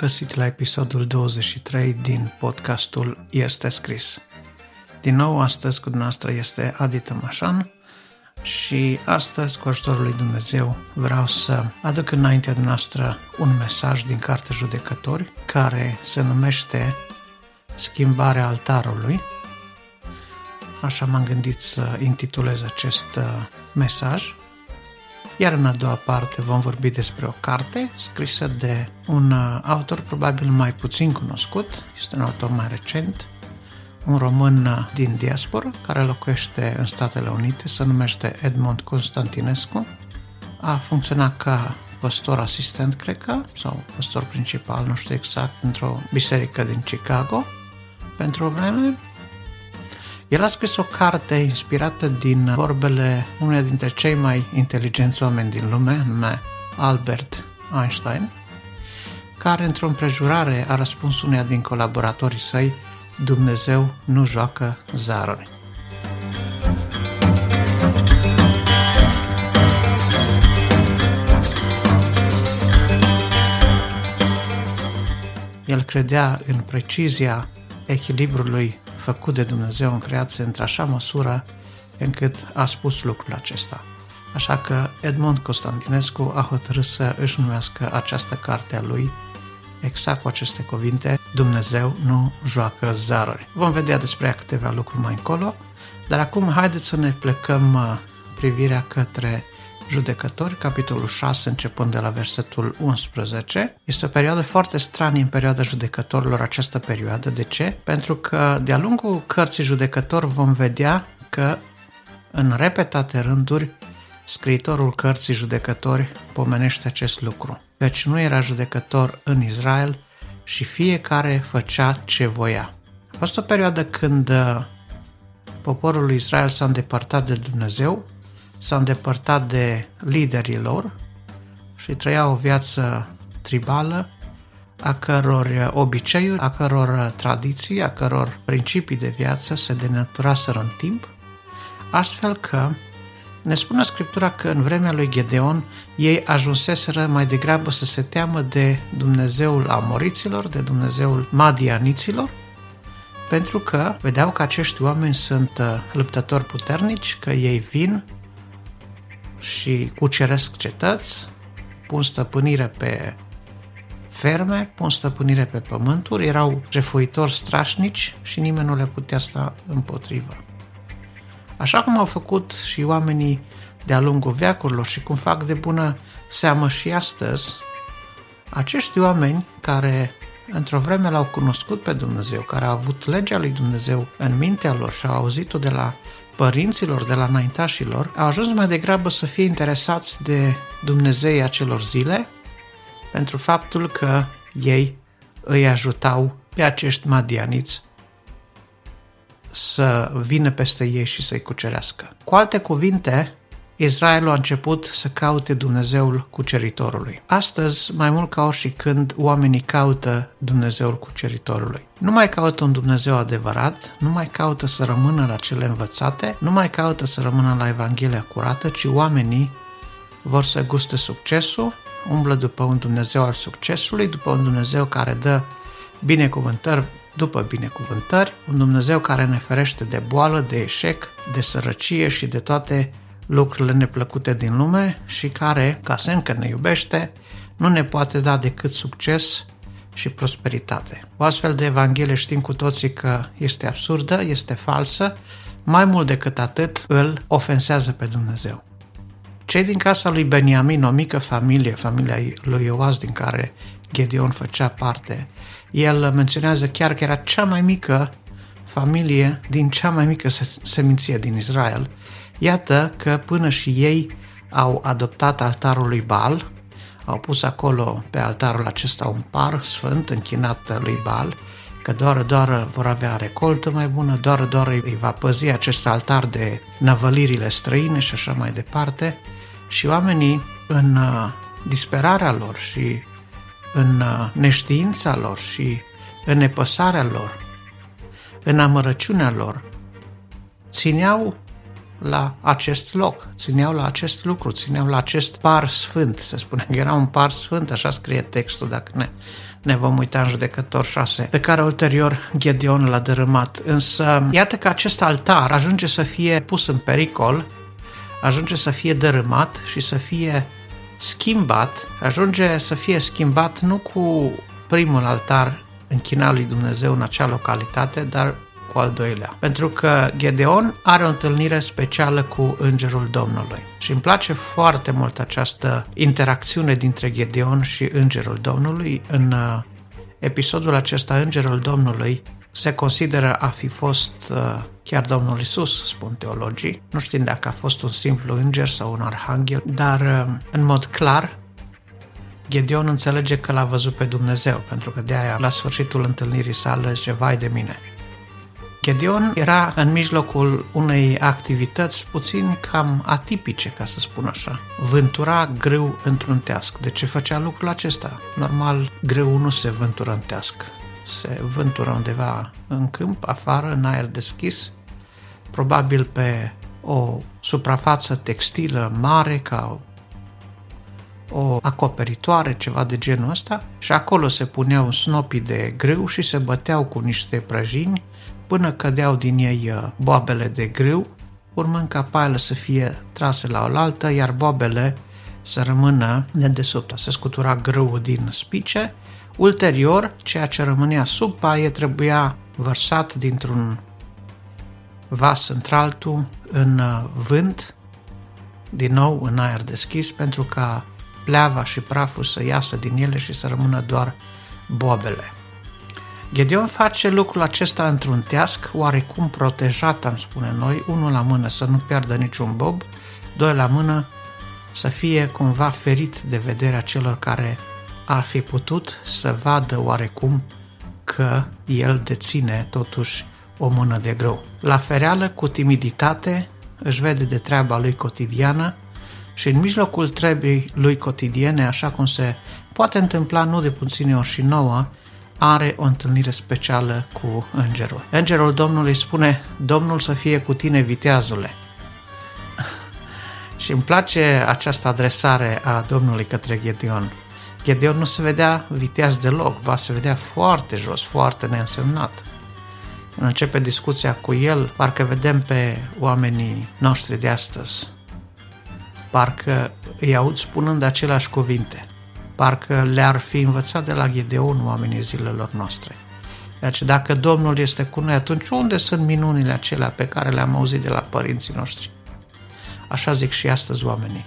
găsit la episodul 23 din podcastul Este Scris. Din nou, astăzi cu dumneavoastră este Adi Tămășan și astăzi, cu ajutorul lui Dumnezeu, vreau să aduc înaintea noastră un mesaj din Cartea Judecători care se numește Schimbarea altarului. Așa m-am gândit să intitulez acest uh, mesaj iar în a doua parte vom vorbi despre o carte scrisă de un uh, autor probabil mai puțin cunoscut, este un autor mai recent, un român uh, din diaspora care locuiește în Statele Unite, se numește Edmond Constantinescu. A funcționat ca păstor asistent, cred că, sau păstor principal, nu știu exact, într-o biserică din Chicago pentru o vreme el a scris o carte inspirată din vorbele uneia dintre cei mai inteligenți oameni din lume, nume Albert Einstein, care într-o împrejurare a răspuns uneia din colaboratorii săi Dumnezeu nu joacă zaruri. El credea în precizia echilibrului făcut de Dumnezeu în creație într-așa măsură încât a spus lucrul acesta. Așa că Edmond Constantinescu a hotărât să își numească această carte a lui exact cu aceste cuvinte, Dumnezeu nu joacă zaruri. Vom vedea despre ea câteva lucruri mai încolo, dar acum haideți să ne plecăm uh, privirea către Judecători, capitolul 6, începând de la versetul 11. Este o perioadă foarte stranie în perioada judecătorilor, această perioadă. De ce? Pentru că de-a lungul cărții judecători vom vedea că în repetate rânduri scriitorul cărții judecători pomenește acest lucru. Căci nu era judecător în Israel și fiecare făcea ce voia. A fost o perioadă când uh, poporul lui Israel s-a îndepărtat de Dumnezeu s-a îndepărtat de liderii lor și trăia o viață tribală, a căror obiceiuri, a căror tradiții, a căror principii de viață se denaturaseră în timp, astfel că ne spune Scriptura că în vremea lui Gedeon ei ajunseseră mai degrabă să se teamă de Dumnezeul amoriților, de Dumnezeul madianiților, pentru că vedeau că acești oameni sunt uh, luptători puternici, că ei vin și cuceresc cetăți, pun stăpânire pe ferme, pun stăpânire pe pământuri, erau jefuitori strașnici și nimeni nu le putea sta împotrivă. Așa cum au făcut și oamenii de-a lungul veacurilor și cum fac de bună seamă și astăzi, acești oameni care într-o vreme l-au cunoscut pe Dumnezeu, care au avut legea lui Dumnezeu în mintea lor și au auzit-o de la părinților, de la înaintașilor, au ajuns mai degrabă să fie interesați de Dumnezei acelor zile, pentru faptul că ei îi ajutau pe acești madianiți să vină peste ei și să-i cucerească. Cu alte cuvinte, Israelul a început să caute Dumnezeul cuceritorului. Astăzi, mai mult ca și când, oamenii caută Dumnezeul cuceritorului. Nu mai caută un Dumnezeu adevărat, nu mai caută să rămână la cele învățate, nu mai caută să rămână la Evanghelia curată, ci oamenii vor să guste succesul, umblă după un Dumnezeu al succesului, după un Dumnezeu care dă binecuvântări după binecuvântări, un Dumnezeu care ne ferește de boală, de eșec, de sărăcie și de toate lucrurile neplăcute din lume și care, ca semn că ne iubește, nu ne poate da decât succes și prosperitate. O astfel de Evanghelie știm cu toții că este absurdă, este falsă, mai mult decât atât îl ofensează pe Dumnezeu. Cei din casa lui Beniamin, o mică familie, familia lui Ioas din care Gedeon făcea parte, el menționează chiar că era cea mai mică familie din cea mai mică seminție din Israel Iată că până și ei au adoptat altarul lui Baal, au pus acolo pe altarul acesta un par sfânt închinat lui Baal, că doar, doar vor avea recoltă mai bună, doar, doar îi va păzi acest altar de năvălirile străine și așa mai departe. Și oamenii, în uh, disperarea lor și în uh, neștiința lor și în nepăsarea lor, în amărăciunea lor, țineau la acest loc, țineau la acest lucru, țineau la acest par sfânt, se spune că era un par sfânt, așa scrie textul, dacă ne, ne vom uita în judecător 6, pe care ulterior Gedeon l-a dărâmat. Însă, iată că acest altar ajunge să fie pus în pericol, ajunge să fie dărâmat și să fie schimbat, ajunge să fie schimbat nu cu primul altar închinat lui Dumnezeu în acea localitate, dar cu al doilea. Pentru că Gedeon are o întâlnire specială cu Îngerul Domnului. Și îmi place foarte mult această interacțiune dintre Gedeon și Îngerul Domnului. În uh, episodul acesta, Îngerul Domnului se consideră a fi fost uh, chiar Domnul Isus, spun teologii, nu știm dacă a fost un simplu înger sau un arhanghel, dar uh, în mod clar Gedeon înțelege că l-a văzut pe Dumnezeu, pentru că de aia la sfârșitul întâlnirii sale zice, vai de mine, Gedeon era în mijlocul unei activități puțin cam atipice, ca să spun așa. Vântura grâu într-un teasc. De ce făcea lucrul acesta? Normal, grâu nu se vântură în teasc. Se vântură undeva în câmp, afară, în aer deschis, probabil pe o suprafață textilă mare ca o acoperitoare, ceva de genul ăsta, și acolo se puneau snopii de grâu și se băteau cu niște prăjini până cădeau din ei uh, boabele de grâu, urmând ca paile să fie trase la oaltă, iar boabele să rămână nedesubtă. Se scutura grâul din spice, ulterior, ceea ce rămânea sub paie trebuia vărsat dintr-un vas într-altul în uh, vânt, din nou în aer deschis, pentru ca pleava și praful să iasă din ele și să rămână doar boabele. Gedeon face lucrul acesta într-un teasc oarecum protejat, am spune noi, unul la mână să nu piardă niciun bob, doi la mână să fie cumva ferit de vederea celor care ar fi putut să vadă oarecum că el deține totuși o mână de grâu. La fereală, cu timiditate, își vede de treaba lui cotidiană și în mijlocul trebii lui cotidiene, așa cum se poate întâmpla nu de puține ori și nouă, are o întâlnire specială cu îngerul. Îngerul Domnului spune, Domnul să fie cu tine, viteazule. și îmi place această adresare a Domnului către Gedeon. Gedeon nu se vedea viteaz deloc, ba se vedea foarte jos, foarte neînsemnat. Când începe discuția cu el, parcă vedem pe oamenii noștri de astăzi. Parcă îi aud spunând aceleași cuvinte parcă le-ar fi învățat de la Gedeon oamenii zilelor noastre. Deci dacă Domnul este cu noi, atunci unde sunt minunile acelea pe care le-am auzit de la părinții noștri? Așa zic și astăzi oamenii.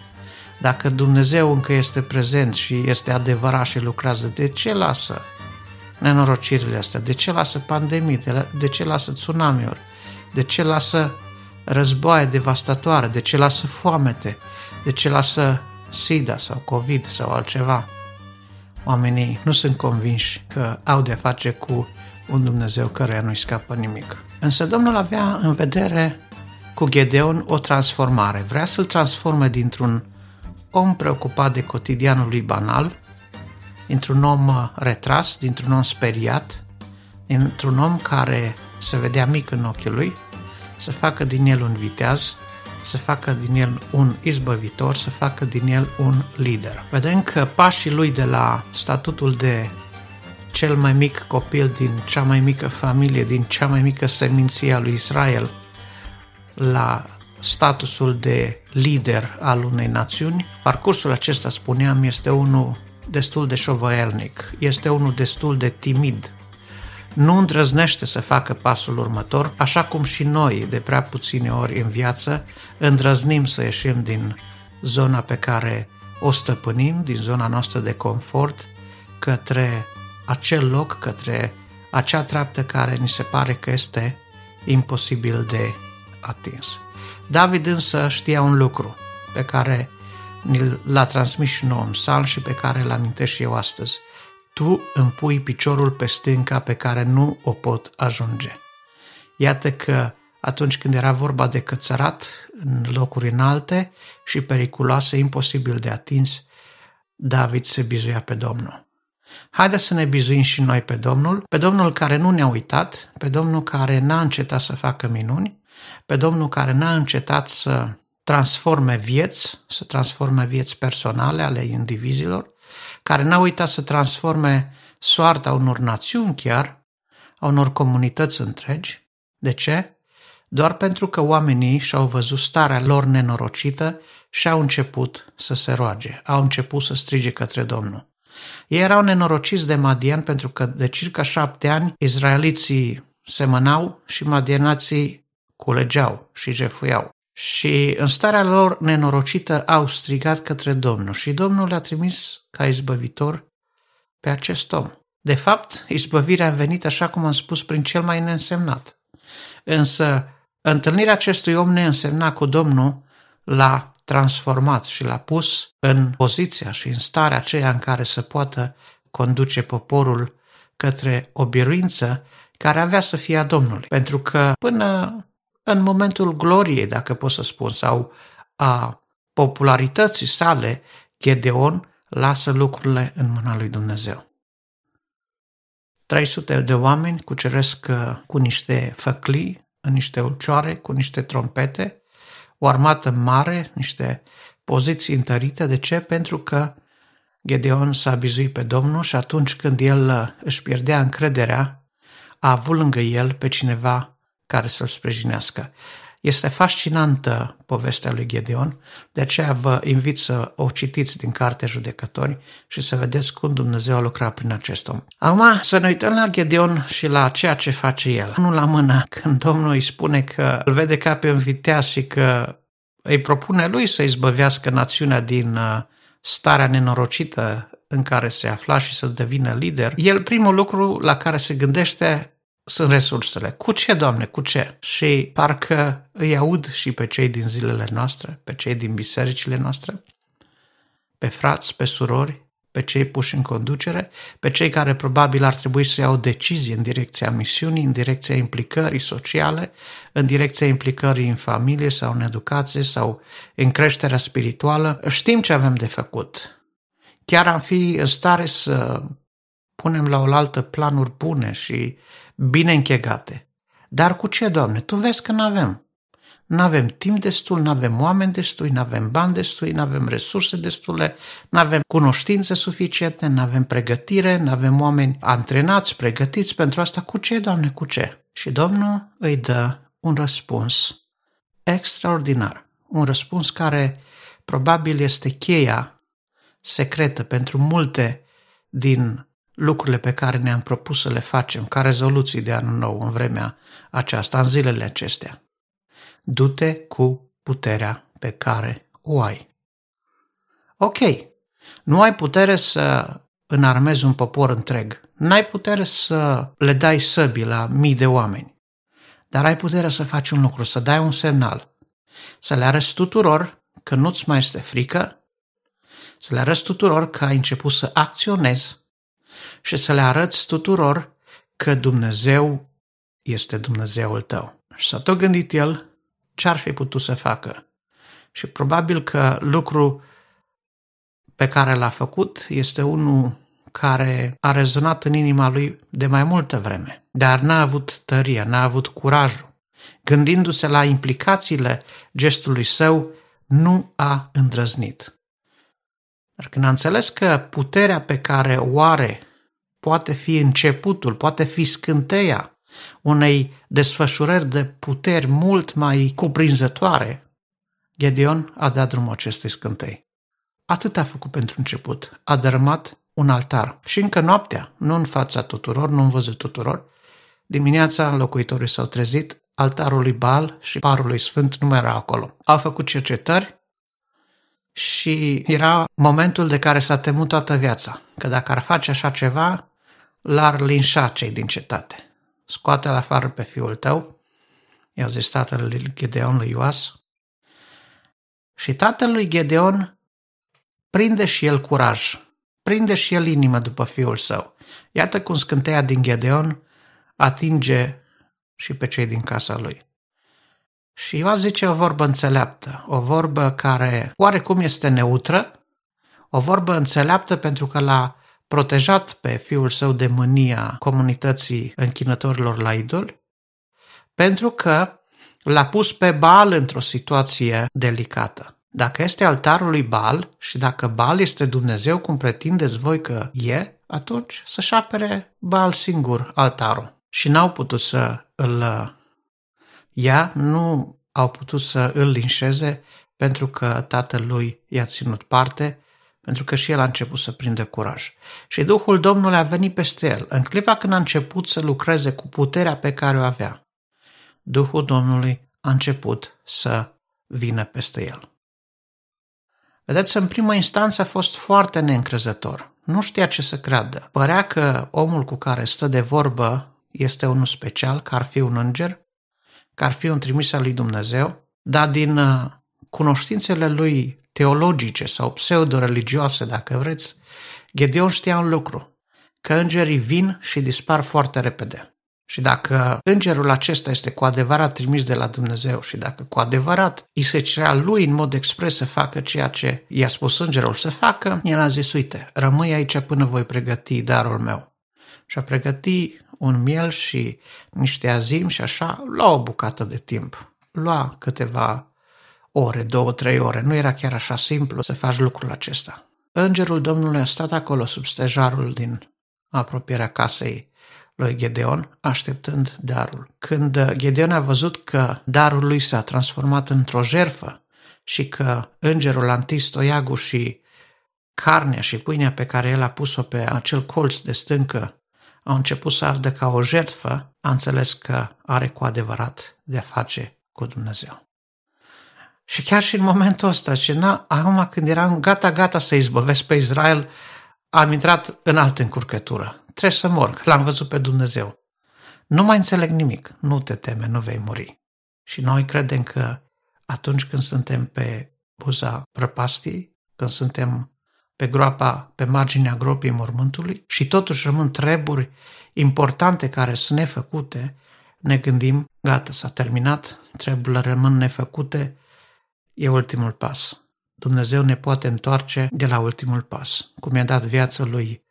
Dacă Dumnezeu încă este prezent și este adevărat și lucrează, de ce lasă nenorocirile astea? De ce lasă pandemii? De ce lasă tsunamiuri? De ce lasă războaie devastatoare? De ce lasă foamete? De ce lasă SIDA sau COVID sau altceva? Oamenii nu sunt convinși că au de face cu un Dumnezeu căruia nu-i scapă nimic. Însă Domnul avea în vedere cu Gedeon o transformare. Vrea să-l transforme dintr-un om preocupat de cotidianul lui banal, dintr-un om retras, dintr-un om speriat, dintr-un om care se vedea mic în ochiul lui, să facă din el un viteaz, să facă din el un izbăvitor, să facă din el un lider. Vedem că pașii lui de la statutul de cel mai mic copil din cea mai mică familie, din cea mai mică seminție a lui Israel, la statusul de lider al unei națiuni, parcursul acesta, spuneam, este unul destul de șovăielnic, este unul destul de timid, nu îndrăznește să facă pasul următor, așa cum și noi, de prea puține ori în viață, îndrăznim să ieșim din zona pe care o stăpânim, din zona noastră de confort, către acel loc, către acea treaptă care ni se pare că este imposibil de atins. David însă știa un lucru pe care l-a transmis și nouă în psalm și pe care îl amintesc și eu astăzi – tu îmi pui piciorul pe stânca pe care nu o pot ajunge. Iată că atunci când era vorba de cățărat în locuri înalte și periculoase, imposibil de atins, David se bizuia pe Domnul. Haideți să ne bizuim și noi pe Domnul, pe Domnul care nu ne-a uitat, pe Domnul care n-a încetat să facă minuni, pe Domnul care n-a încetat să transforme vieți, să transforme vieți personale ale indivizilor, care n-a uitat să transforme soarta unor națiuni chiar, a unor comunități întregi. De ce? Doar pentru că oamenii și-au văzut starea lor nenorocită și au început să se roage, au început să strige către Domnul. Ei erau nenorociți de Madian pentru că de circa șapte ani izraeliții semănau și madianații culegeau și jefuiau. Și în starea lor nenorocită au strigat către Domnul și Domnul le-a trimis ca izbăvitor pe acest om. De fapt, izbăvirea a venit, așa cum am spus, prin cel mai neînsemnat. Însă, întâlnirea acestui om neînsemnat cu Domnul l-a transformat și l-a pus în poziția și în starea aceea în care să poată conduce poporul către o biruință care avea să fie a Domnului. Pentru că până în momentul gloriei, dacă pot să spun, sau a popularității sale, Gedeon lasă lucrurile în mâna lui Dumnezeu. 300 de oameni cuceresc uh, cu niște făclii, în niște ulcioare, cu niște trompete, o armată mare, niște poziții întărite. De ce? Pentru că Gedeon s-a bizuit pe Domnul și atunci când el uh, își pierdea încrederea, a avut lângă el pe cineva care să-l sprijinească. Este fascinantă povestea lui Gedeon, de aceea vă invit să o citiți din Cartea Judecători și să vedeți cum Dumnezeu a lucrat prin acest om. Acum să ne uităm la Gedeon și la ceea ce face el. Nu la mână, când Domnul îi spune că îl vede ca pe un viteaz și că îi propune lui să izbăvească națiunea din uh, starea nenorocită în care se afla și să devină lider, el primul lucru la care se gândește sunt resursele. Cu ce, Doamne, cu ce? Și parcă îi aud și pe cei din zilele noastre, pe cei din bisericile noastre, pe frați, pe surori, pe cei puși în conducere, pe cei care probabil ar trebui să iau decizie în direcția misiunii, în direcția implicării sociale, în direcția implicării în familie sau în educație sau în creșterea spirituală. Știm ce avem de făcut. Chiar am fi în stare să punem la oaltă planuri bune și bine închegate. Dar cu ce, Doamne? Tu vezi că nu avem. Nu avem timp destul, nu avem oameni destui, nu avem bani destui, nu avem resurse destule, nu avem cunoștințe suficiente, nu avem pregătire, nu avem oameni antrenați, pregătiți pentru asta. Cu ce, Doamne, cu ce? Și Domnul îi dă un răspuns extraordinar. Un răspuns care probabil este cheia secretă pentru multe din lucrurile pe care ne-am propus să le facem ca rezoluții de anul nou în vremea aceasta, în zilele acestea. Du-te cu puterea pe care o ai. Ok, nu ai putere să înarmezi un popor întreg, n-ai putere să le dai săbii la mii de oameni, dar ai putere să faci un lucru, să dai un semnal, să le arăți tuturor că nu-ți mai este frică, să le arăți tuturor că ai început să acționezi și să le arăți tuturor că Dumnezeu este Dumnezeul tău. Și s-a tot gândit el ce ar fi putut să facă. Și probabil că lucru pe care l-a făcut este unul care a rezonat în inima lui de mai multă vreme, dar n-a avut tăria, n-a avut curajul. Gândindu-se la implicațiile gestului său, nu a îndrăznit. Dar când a înțeles că puterea pe care o are poate fi începutul, poate fi scânteia unei desfășurări de puteri mult mai cuprinzătoare, Gedeon a dat drumul acestei scântei. Atât a făcut pentru început. A dărâmat un altar. Și încă noaptea, nu în fața tuturor, nu în văzut tuturor, dimineața locuitorii s-au trezit, altarul lui Baal și parul lui Sfânt nu mai era acolo. Au făcut cercetări și era momentul de care s-a temut toată viața, că dacă ar face așa ceva, l-ar linșa cei din cetate. Scoate-l afară pe fiul tău, i-au zis tatăl lui Gedeon lui Ioas. Și tatăl lui Gedeon prinde și el curaj, prinde și el inimă după fiul său. Iată cum scânteia din Gedeon atinge și pe cei din casa lui. Și Ioas zice o vorbă înțeleaptă, o vorbă care oarecum este neutră, o vorbă înțeleaptă pentru că l-a protejat pe fiul său de mânia comunității închinătorilor la idoli, pentru că l-a pus pe Baal într-o situație delicată. Dacă este altarul lui Baal și dacă Baal este Dumnezeu cum pretindeți voi că e, atunci să-și apere Baal singur altarul. Și n-au putut să îl ia, nu au putut să îl linșeze pentru că tatăl lui i-a ținut parte, pentru că și el a început să prindă curaj. Și Duhul Domnului a venit peste el în clipa când a început să lucreze cu puterea pe care o avea. Duhul Domnului a început să vină peste el. Vedeți, în prima instanță a fost foarte neîncrezător. Nu știa ce să creadă. Părea că omul cu care stă de vorbă este unul special, că ar fi un înger, că ar fi un trimis al lui Dumnezeu, dar din uh, cunoștințele lui teologice sau pseudo-religioase, dacă vreți, Gedeon știa un lucru, că îngerii vin și dispar foarte repede. Și dacă îngerul acesta este cu adevărat trimis de la Dumnezeu și dacă cu adevărat îi se cerea lui în mod expres să facă ceea ce i-a spus îngerul să facă, el a zis, uite, rămâi aici până voi pregăti darul meu. Și a pregăti un miel și niște azim și așa, lua o bucată de timp. Lua câteva ore, două, trei ore. Nu era chiar așa simplu să faci lucrul acesta. Îngerul Domnului a stat acolo sub stejarul din apropierea casei lui Gedeon, așteptând darul. Când Gedeon a văzut că darul lui s-a transformat într-o jerfă și că îngerul a întins toiagul și carnea și pâinea pe care el a pus-o pe acel colț de stâncă au început să ardă ca o jertfă, a înțeles că are cu adevărat de a face cu Dumnezeu. Și chiar și în momentul ăsta, și na, acum când eram gata-gata să izbăvesc pe Israel, am intrat în altă încurcătură trebuie să mor, că l-am văzut pe Dumnezeu. Nu mai înțeleg nimic, nu te teme, nu vei muri. Și noi credem că atunci când suntem pe buza prăpastii, când suntem pe groapa, pe marginea gropii mormântului și totuși rămân treburi importante care sunt nefăcute, ne gândim, gata, s-a terminat, treburile rămân nefăcute, e ultimul pas. Dumnezeu ne poate întoarce de la ultimul pas. Cum i-a dat viața lui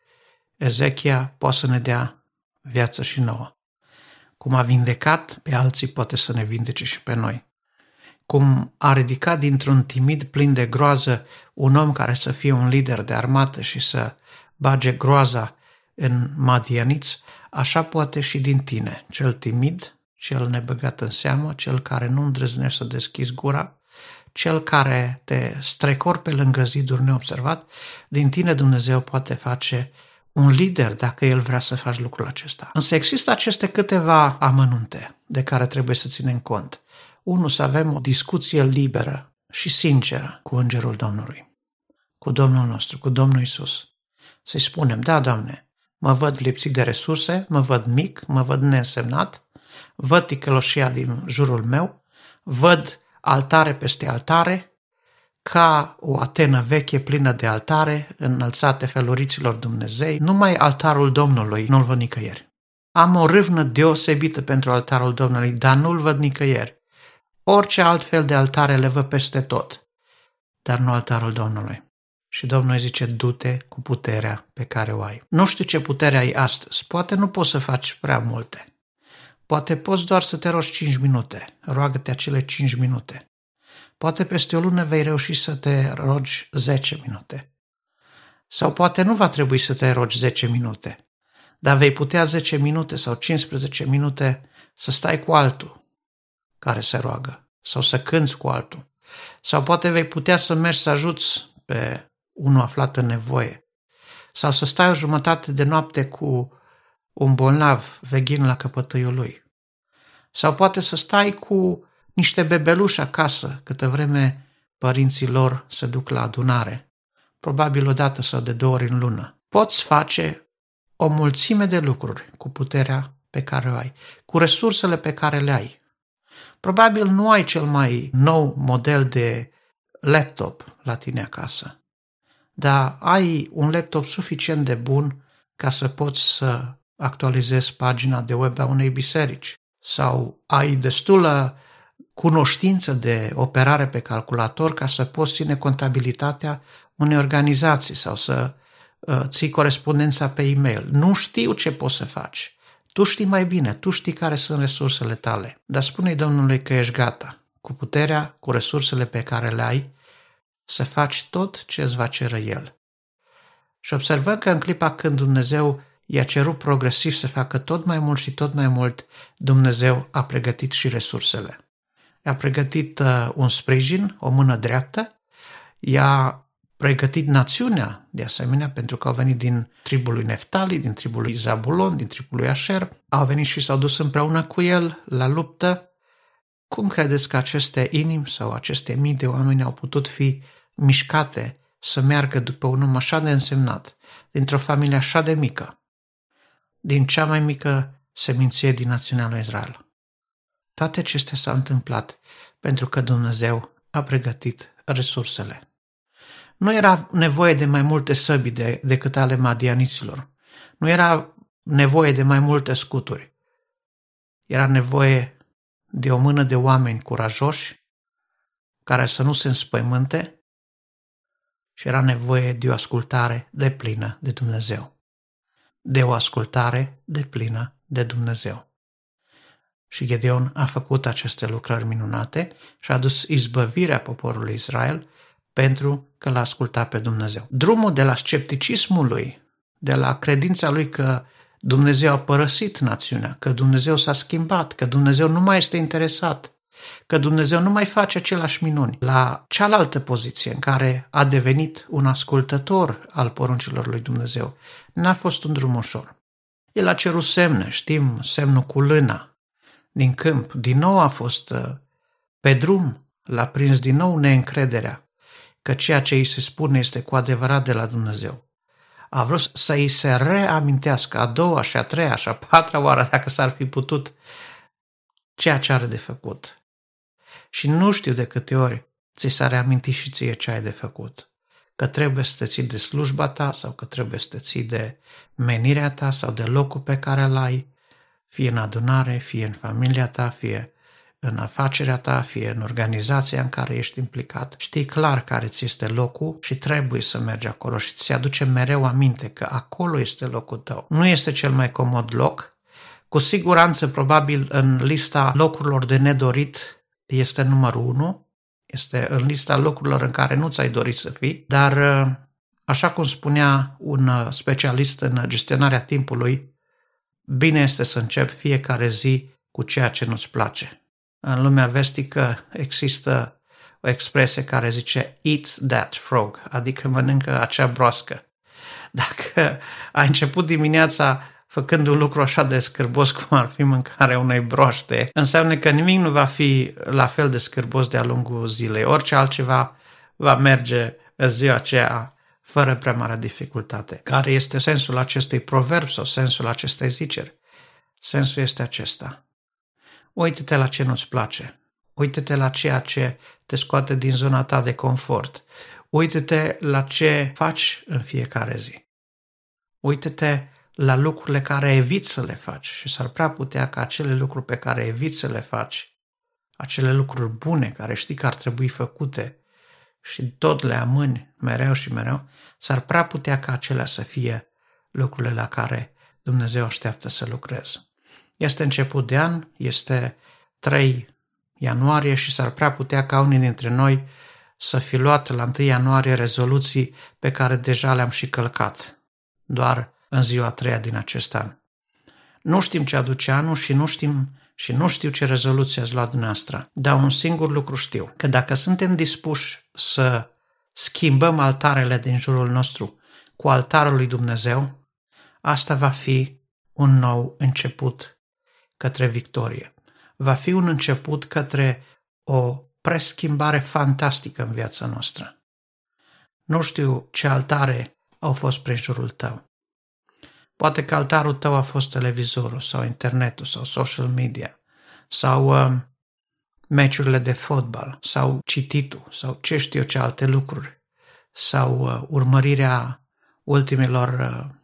Ezechia poate să ne dea viață și nouă. Cum a vindecat pe alții, poate să ne vindece și pe noi. Cum a ridicat dintr-un timid plin de groază un om care să fie un lider de armată și să bage groaza în madianiți, așa poate și din tine, cel timid, cel nebăgat în seamă, cel care nu îndrăznește să deschizi gura, cel care te strecor pe lângă ziduri neobservat, din tine Dumnezeu poate face un lider dacă el vrea să faci lucrul acesta. Însă există aceste câteva amănunte de care trebuie să ținem cont. Unu, să avem o discuție liberă și sinceră cu Îngerul Domnului, cu Domnul nostru, cu Domnul Isus. Să-i spunem, da, Doamne, mă văd lipsit de resurse, mă văd mic, mă văd neînsemnat, văd ticăloșia din jurul meu, văd altare peste altare, ca o Atenă veche plină de altare înălțate feluriților Dumnezei, numai altarul Domnului nu-l văd nicăieri. Am o râvnă deosebită pentru altarul Domnului, dar nu-l văd nicăieri. Orice alt fel de altare le văd peste tot, dar nu altarul Domnului. Și Domnul zice, du-te cu puterea pe care o ai. Nu știu ce putere ai astăzi, poate nu poți să faci prea multe. Poate poți doar să te rogi 5 minute, roagă-te acele 5 minute. Poate peste o lună vei reuși să te rogi 10 minute. Sau poate nu va trebui să te rogi 10 minute, dar vei putea 10 minute sau 15 minute să stai cu altul care se roagă sau să cânți cu altul. Sau poate vei putea să mergi să ajuți pe unul aflat în nevoie. Sau să stai o jumătate de noapte cu un bolnav veghin la căpătăiul lui. Sau poate să stai cu niște bebeluși acasă, câtă vreme părinții lor se duc la adunare, probabil o dată sau de două ori în lună. Poți face o mulțime de lucruri cu puterea pe care o ai, cu resursele pe care le ai. Probabil nu ai cel mai nou model de laptop la tine acasă, dar ai un laptop suficient de bun ca să poți să actualizezi pagina de web a unei biserici sau ai destulă cunoștință de operare pe calculator ca să poți ține contabilitatea unei organizații sau să uh, ții corespondența pe e-mail. Nu știu ce poți să faci. Tu știi mai bine, tu știi care sunt resursele tale. Dar spune-i Domnului că ești gata, cu puterea, cu resursele pe care le ai, să faci tot ce îți va cere El. Și observăm că în clipa când Dumnezeu i-a cerut progresiv să facă tot mai mult și tot mai mult, Dumnezeu a pregătit și resursele. I-a pregătit uh, un sprijin, o mână dreaptă, i-a pregătit națiunea, de asemenea, pentru că au venit din tribul lui Neftali, din tribul lui Zabulon, din tribul lui Asher, au venit și s-au dus împreună cu el la luptă. Cum credeți că aceste inimi sau aceste mii de oameni au putut fi mișcate să meargă după un om așa de însemnat, dintr-o familie așa de mică, din cea mai mică seminție din națiunea lui Israel? Toate acestea s-au întâmplat pentru că Dumnezeu a pregătit resursele. Nu era nevoie de mai multe săbi de, decât ale madianiților. Nu era nevoie de mai multe scuturi. Era nevoie de o mână de oameni curajoși care să nu se înspăimânte și era nevoie de o ascultare de plină de Dumnezeu. De o ascultare de plină de Dumnezeu. Și Gedeon a făcut aceste lucrări minunate și a dus izbăvirea poporului Israel pentru că l-a ascultat pe Dumnezeu. Drumul de la scepticismul lui, de la credința lui că Dumnezeu a părăsit națiunea, că Dumnezeu s-a schimbat, că Dumnezeu nu mai este interesat, că Dumnezeu nu mai face același minuni, la cealaltă poziție în care a devenit un ascultător al poruncilor lui Dumnezeu, n-a fost un drum ușor. El a cerut semne, știm, semnul cu lâna din câmp, din nou a fost uh, pe drum, l-a prins din nou neîncrederea, că ceea ce îi se spune este cu adevărat de la Dumnezeu. A vrut să îi se reamintească a doua și a treia și a patra oară, dacă s-ar fi putut, ceea ce are de făcut. Și nu știu de câte ori ți s-a reamintit și ție ce ai de făcut. Că trebuie să te ții de slujba ta sau că trebuie să te ții de menirea ta sau de locul pe care îl ai, fie în adunare, fie în familia ta, fie în afacerea ta, fie în organizația în care ești implicat, știi clar care ți este locul și trebuie să mergi acolo și ți aduce mereu aminte că acolo este locul tău. Nu este cel mai comod loc, cu siguranță probabil în lista locurilor de nedorit este numărul 1, este în lista locurilor în care nu ți-ai dorit să fii, dar așa cum spunea un specialist în gestionarea timpului, bine este să începi fiecare zi cu ceea ce nu-ți place. În lumea vestică există o expresie care zice eat that frog, adică mănâncă acea broască. Dacă ai început dimineața făcând un lucru așa de scârbos cum ar fi mâncarea unei broaște, înseamnă că nimic nu va fi la fel de scârbos de-a lungul zilei. Orice altceva va merge în ziua aceea fără prea mare dificultate. Care este sensul acestui proverb sau sensul acestei ziceri? Sensul este acesta. Uită-te la ce nu-ți place. Uită-te la ceea ce te scoate din zona ta de confort. Uită-te la ce faci în fiecare zi. Uită-te la lucrurile care eviți să le faci și s-ar prea putea ca acele lucruri pe care eviți să le faci, acele lucruri bune care știi că ar trebui făcute și tot le amâni mereu și mereu, s-ar prea putea ca acelea să fie lucrurile la care Dumnezeu așteaptă să lucrezi. Este început de an, este 3 ianuarie și s-ar prea putea ca unii dintre noi să fi luat la 1 ianuarie rezoluții pe care deja le-am și călcat, doar în ziua a treia din acest an. Nu știm ce aduce anul și nu știm și nu știu ce rezoluție ați luat dumneavoastră, dar un singur lucru știu, că dacă suntem dispuși să schimbăm altarele din jurul nostru cu altarul lui Dumnezeu, asta va fi un nou început către victorie. Va fi un început către o preschimbare fantastică în viața noastră. Nu știu ce altare au fost prin jurul tău. Poate că altarul tău a fost televizorul sau internetul sau social media sau uh, meciurile de fotbal sau cititul sau ce știu eu ce alte lucruri sau uh, urmărirea ultimilor uh,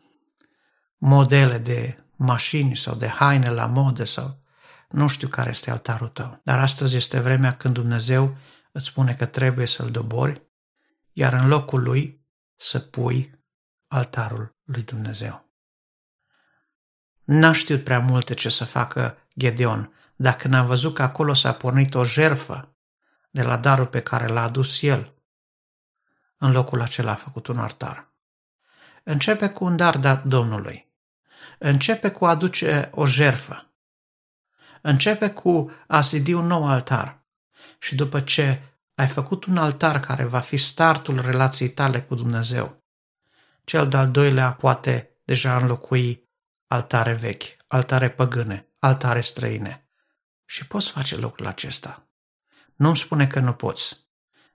modele de mașini sau de haine la modă sau nu știu care este altarul tău. Dar astăzi este vremea când Dumnezeu îți spune că trebuie să-l dobori, iar în locul lui să pui altarul lui Dumnezeu. N-a știut prea multe ce să facă Gedeon, dacă n-a văzut că acolo s-a pornit o jerfă de la darul pe care l-a adus el. În locul acela a făcut un altar. începe cu un dar dat Domnului. Începe cu a aduce o jerfă. Începe cu a zidi un nou altar. Și după ce ai făcut un altar care va fi startul relației tale cu Dumnezeu, cel de-al doilea poate deja înlocui altare vechi, altare păgâne, altare străine. Și poți face lucrul acesta. Nu-mi spune că nu poți.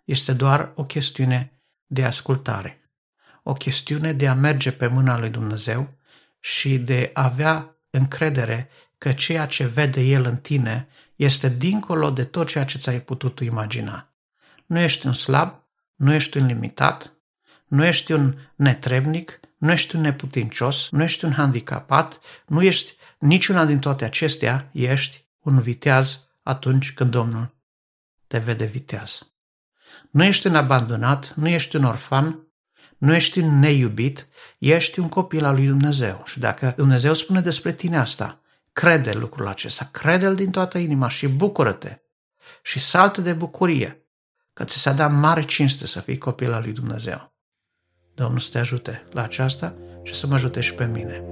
Este doar o chestiune de ascultare. O chestiune de a merge pe mâna lui Dumnezeu și de a avea încredere că ceea ce vede El în tine este dincolo de tot ceea ce ți-ai putut imagina. Nu ești un slab, nu ești un limitat, nu ești un netrebnic, nu ești un neputincios, nu ești un handicapat, nu ești niciuna din toate acestea, ești un viteaz atunci când Domnul te vede viteaz. Nu ești un abandonat, nu ești un orfan, nu ești un neiubit, ești un copil al lui Dumnezeu. Și dacă Dumnezeu spune despre tine asta, crede lucrul acesta, crede-l din toată inima și bucură-te și saltă de bucurie că ți s-a dat mare cinste să fii copil al lui Dumnezeu. Domnul să te ajute la aceasta și să mă ajute și pe mine.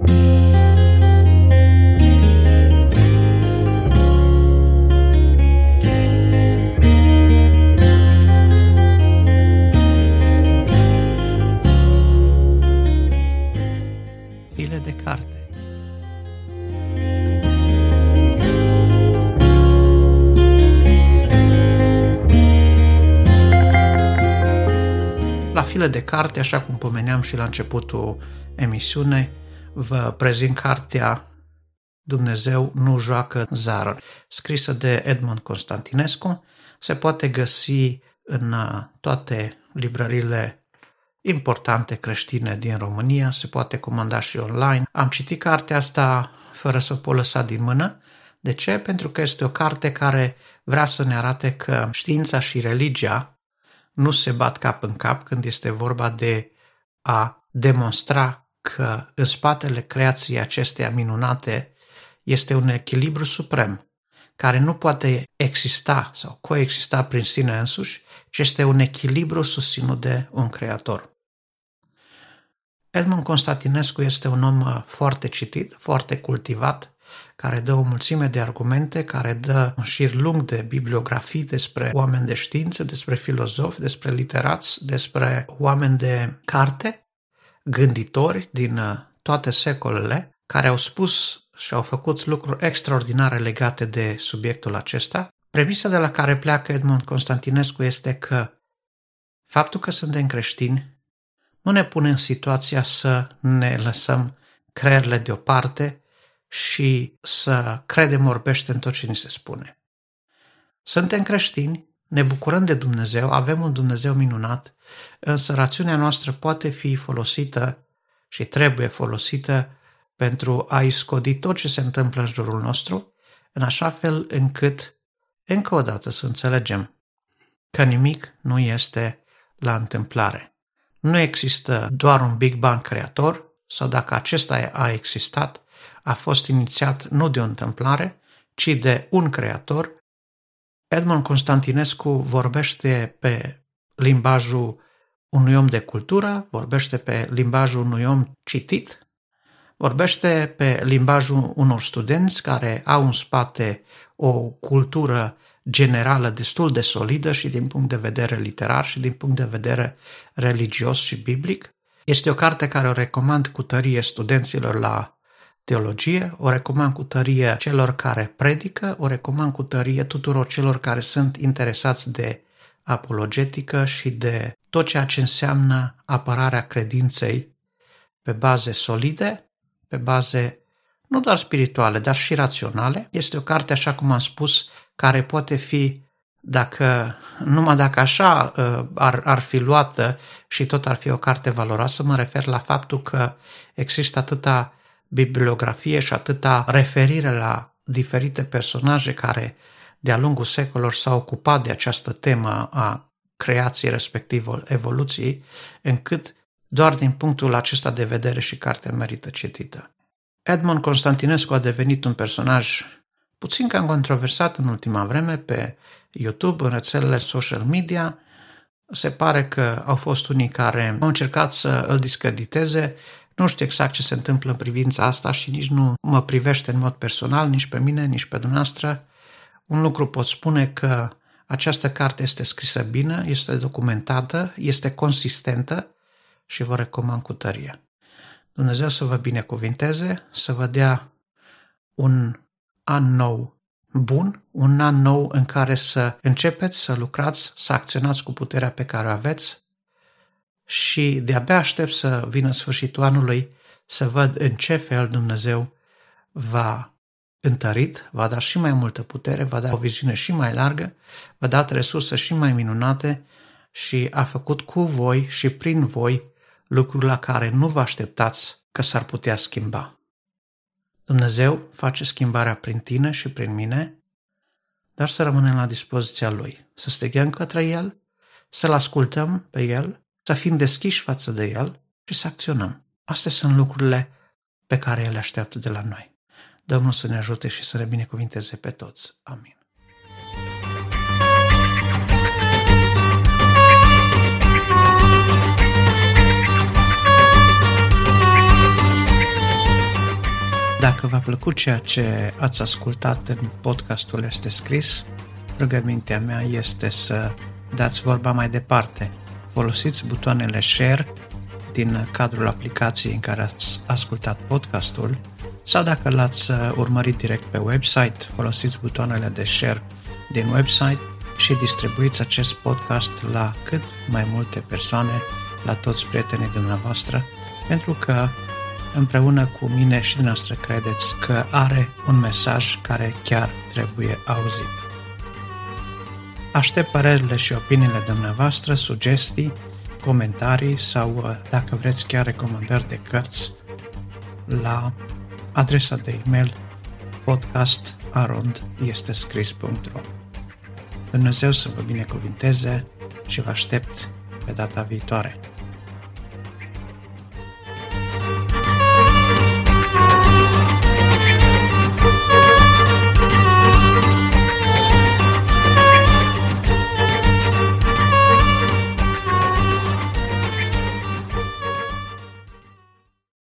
De carte, așa cum pomeneam și la începutul emisiunei, vă prezint cartea Dumnezeu nu joacă zară, scrisă de Edmond Constantinescu. Se poate găsi în toate librările importante creștine din România, se poate comanda și online. Am citit cartea asta fără să o pot lăsa din mână. De ce? Pentru că este o carte care vrea să ne arate că știința și religia nu se bat cap în cap când este vorba de a demonstra că în spatele creației acesteia minunate este un echilibru suprem care nu poate exista sau coexista prin sine însuși, ci este un echilibru susținut de un creator. Edmund Constantinescu este un om foarte citit, foarte cultivat, care dă o mulțime de argumente, care dă un șir lung de bibliografii despre oameni de știință, despre filozofi, despre literați, despre oameni de carte, gânditori din uh, toate secolele, care au spus și au făcut lucruri extraordinare legate de subiectul acesta. Premisa de la care pleacă Edmund Constantinescu este că faptul că suntem creștini nu ne pune în situația să ne lăsăm creierile deoparte și să credem orbește în tot ce ni se spune. Suntem creștini, ne bucurăm de Dumnezeu, avem un Dumnezeu minunat, însă rațiunea noastră poate fi folosită și trebuie folosită pentru a iscodi tot ce se întâmplă în jurul nostru, în așa fel încât, încă o dată, să înțelegem că nimic nu este la întâmplare. Nu există doar un Big Bang creator, sau dacă acesta a existat, a fost inițiat nu de o întâmplare, ci de un creator. Edmond Constantinescu vorbește pe limbajul unui om de cultură, vorbește pe limbajul unui om citit, vorbește pe limbajul unor studenți care au în spate o cultură generală destul de solidă și din punct de vedere literar și din punct de vedere religios și biblic. Este o carte care o recomand cu tărie studenților la teologie, o recomand cu tărie celor care predică, o recomand cu tărie tuturor celor care sunt interesați de apologetică și de tot ceea ce înseamnă apărarea credinței pe baze solide, pe baze nu doar spirituale, dar și raționale. Este o carte, așa cum am spus, care poate fi, dacă, numai dacă așa uh, ar, ar fi luată și tot ar fi o carte valoroasă, mă refer la faptul că există atâta bibliografie și atâta referire la diferite personaje care de-a lungul secolor s-au ocupat de această temă a creației respectiv evoluției, încât doar din punctul acesta de vedere și cartea merită citită. Edmond Constantinescu a devenit un personaj puțin cam controversat în ultima vreme pe YouTube, în rețelele social media, Se pare că au fost unii care au încercat să îl discrediteze. Nu știu exact ce se întâmplă în privința asta și nici nu mă privește în mod personal, nici pe mine, nici pe dumneavoastră. Un lucru pot spune că această carte este scrisă bine, este documentată, este consistentă și vă recomand cu tărie. Dumnezeu să vă binecuvinteze, să vă dea un an nou bun, un an nou în care să începeți să lucrați, să acționați cu puterea pe care o aveți și de-abia aștept să vină sfârșitul anului să văd în ce fel Dumnezeu va întărit, va da și mai multă putere, va da o viziune și mai largă, va da resurse și mai minunate și a făcut cu voi și prin voi lucruri la care nu vă așteptați că s-ar putea schimba. Dumnezeu face schimbarea prin tine și prin mine, dar să rămânem la dispoziția Lui, să steghem către El, să-L ascultăm pe El, să fim deschiși față de El și să acționăm. Astea sunt lucrurile pe care El le așteaptă de la noi. Domnul să ne ajute și să ne binecuvinteze pe toți. Amin. Dacă v-a plăcut ceea ce ați ascultat în podcastul Este Scris, rugămintea mea este să dați vorba mai departe. Folosiți butoanele share din cadrul aplicației în care ați ascultat podcastul sau dacă l-ați uh, urmărit direct pe website, folosiți butoanele de share din website și distribuiți acest podcast la cât mai multe persoane, la toți prietenii dumneavoastră, pentru că împreună cu mine și dumneavoastră credeți că are un mesaj care chiar trebuie auzit. Aștept părerile și opiniile dumneavoastră, sugestii, comentarii sau, uh, dacă vreți, chiar recomandări de cărți la adresa de e-mail podcastarondestescris.ro Dumnezeu să vă binecuvinteze și vă aștept pe data viitoare.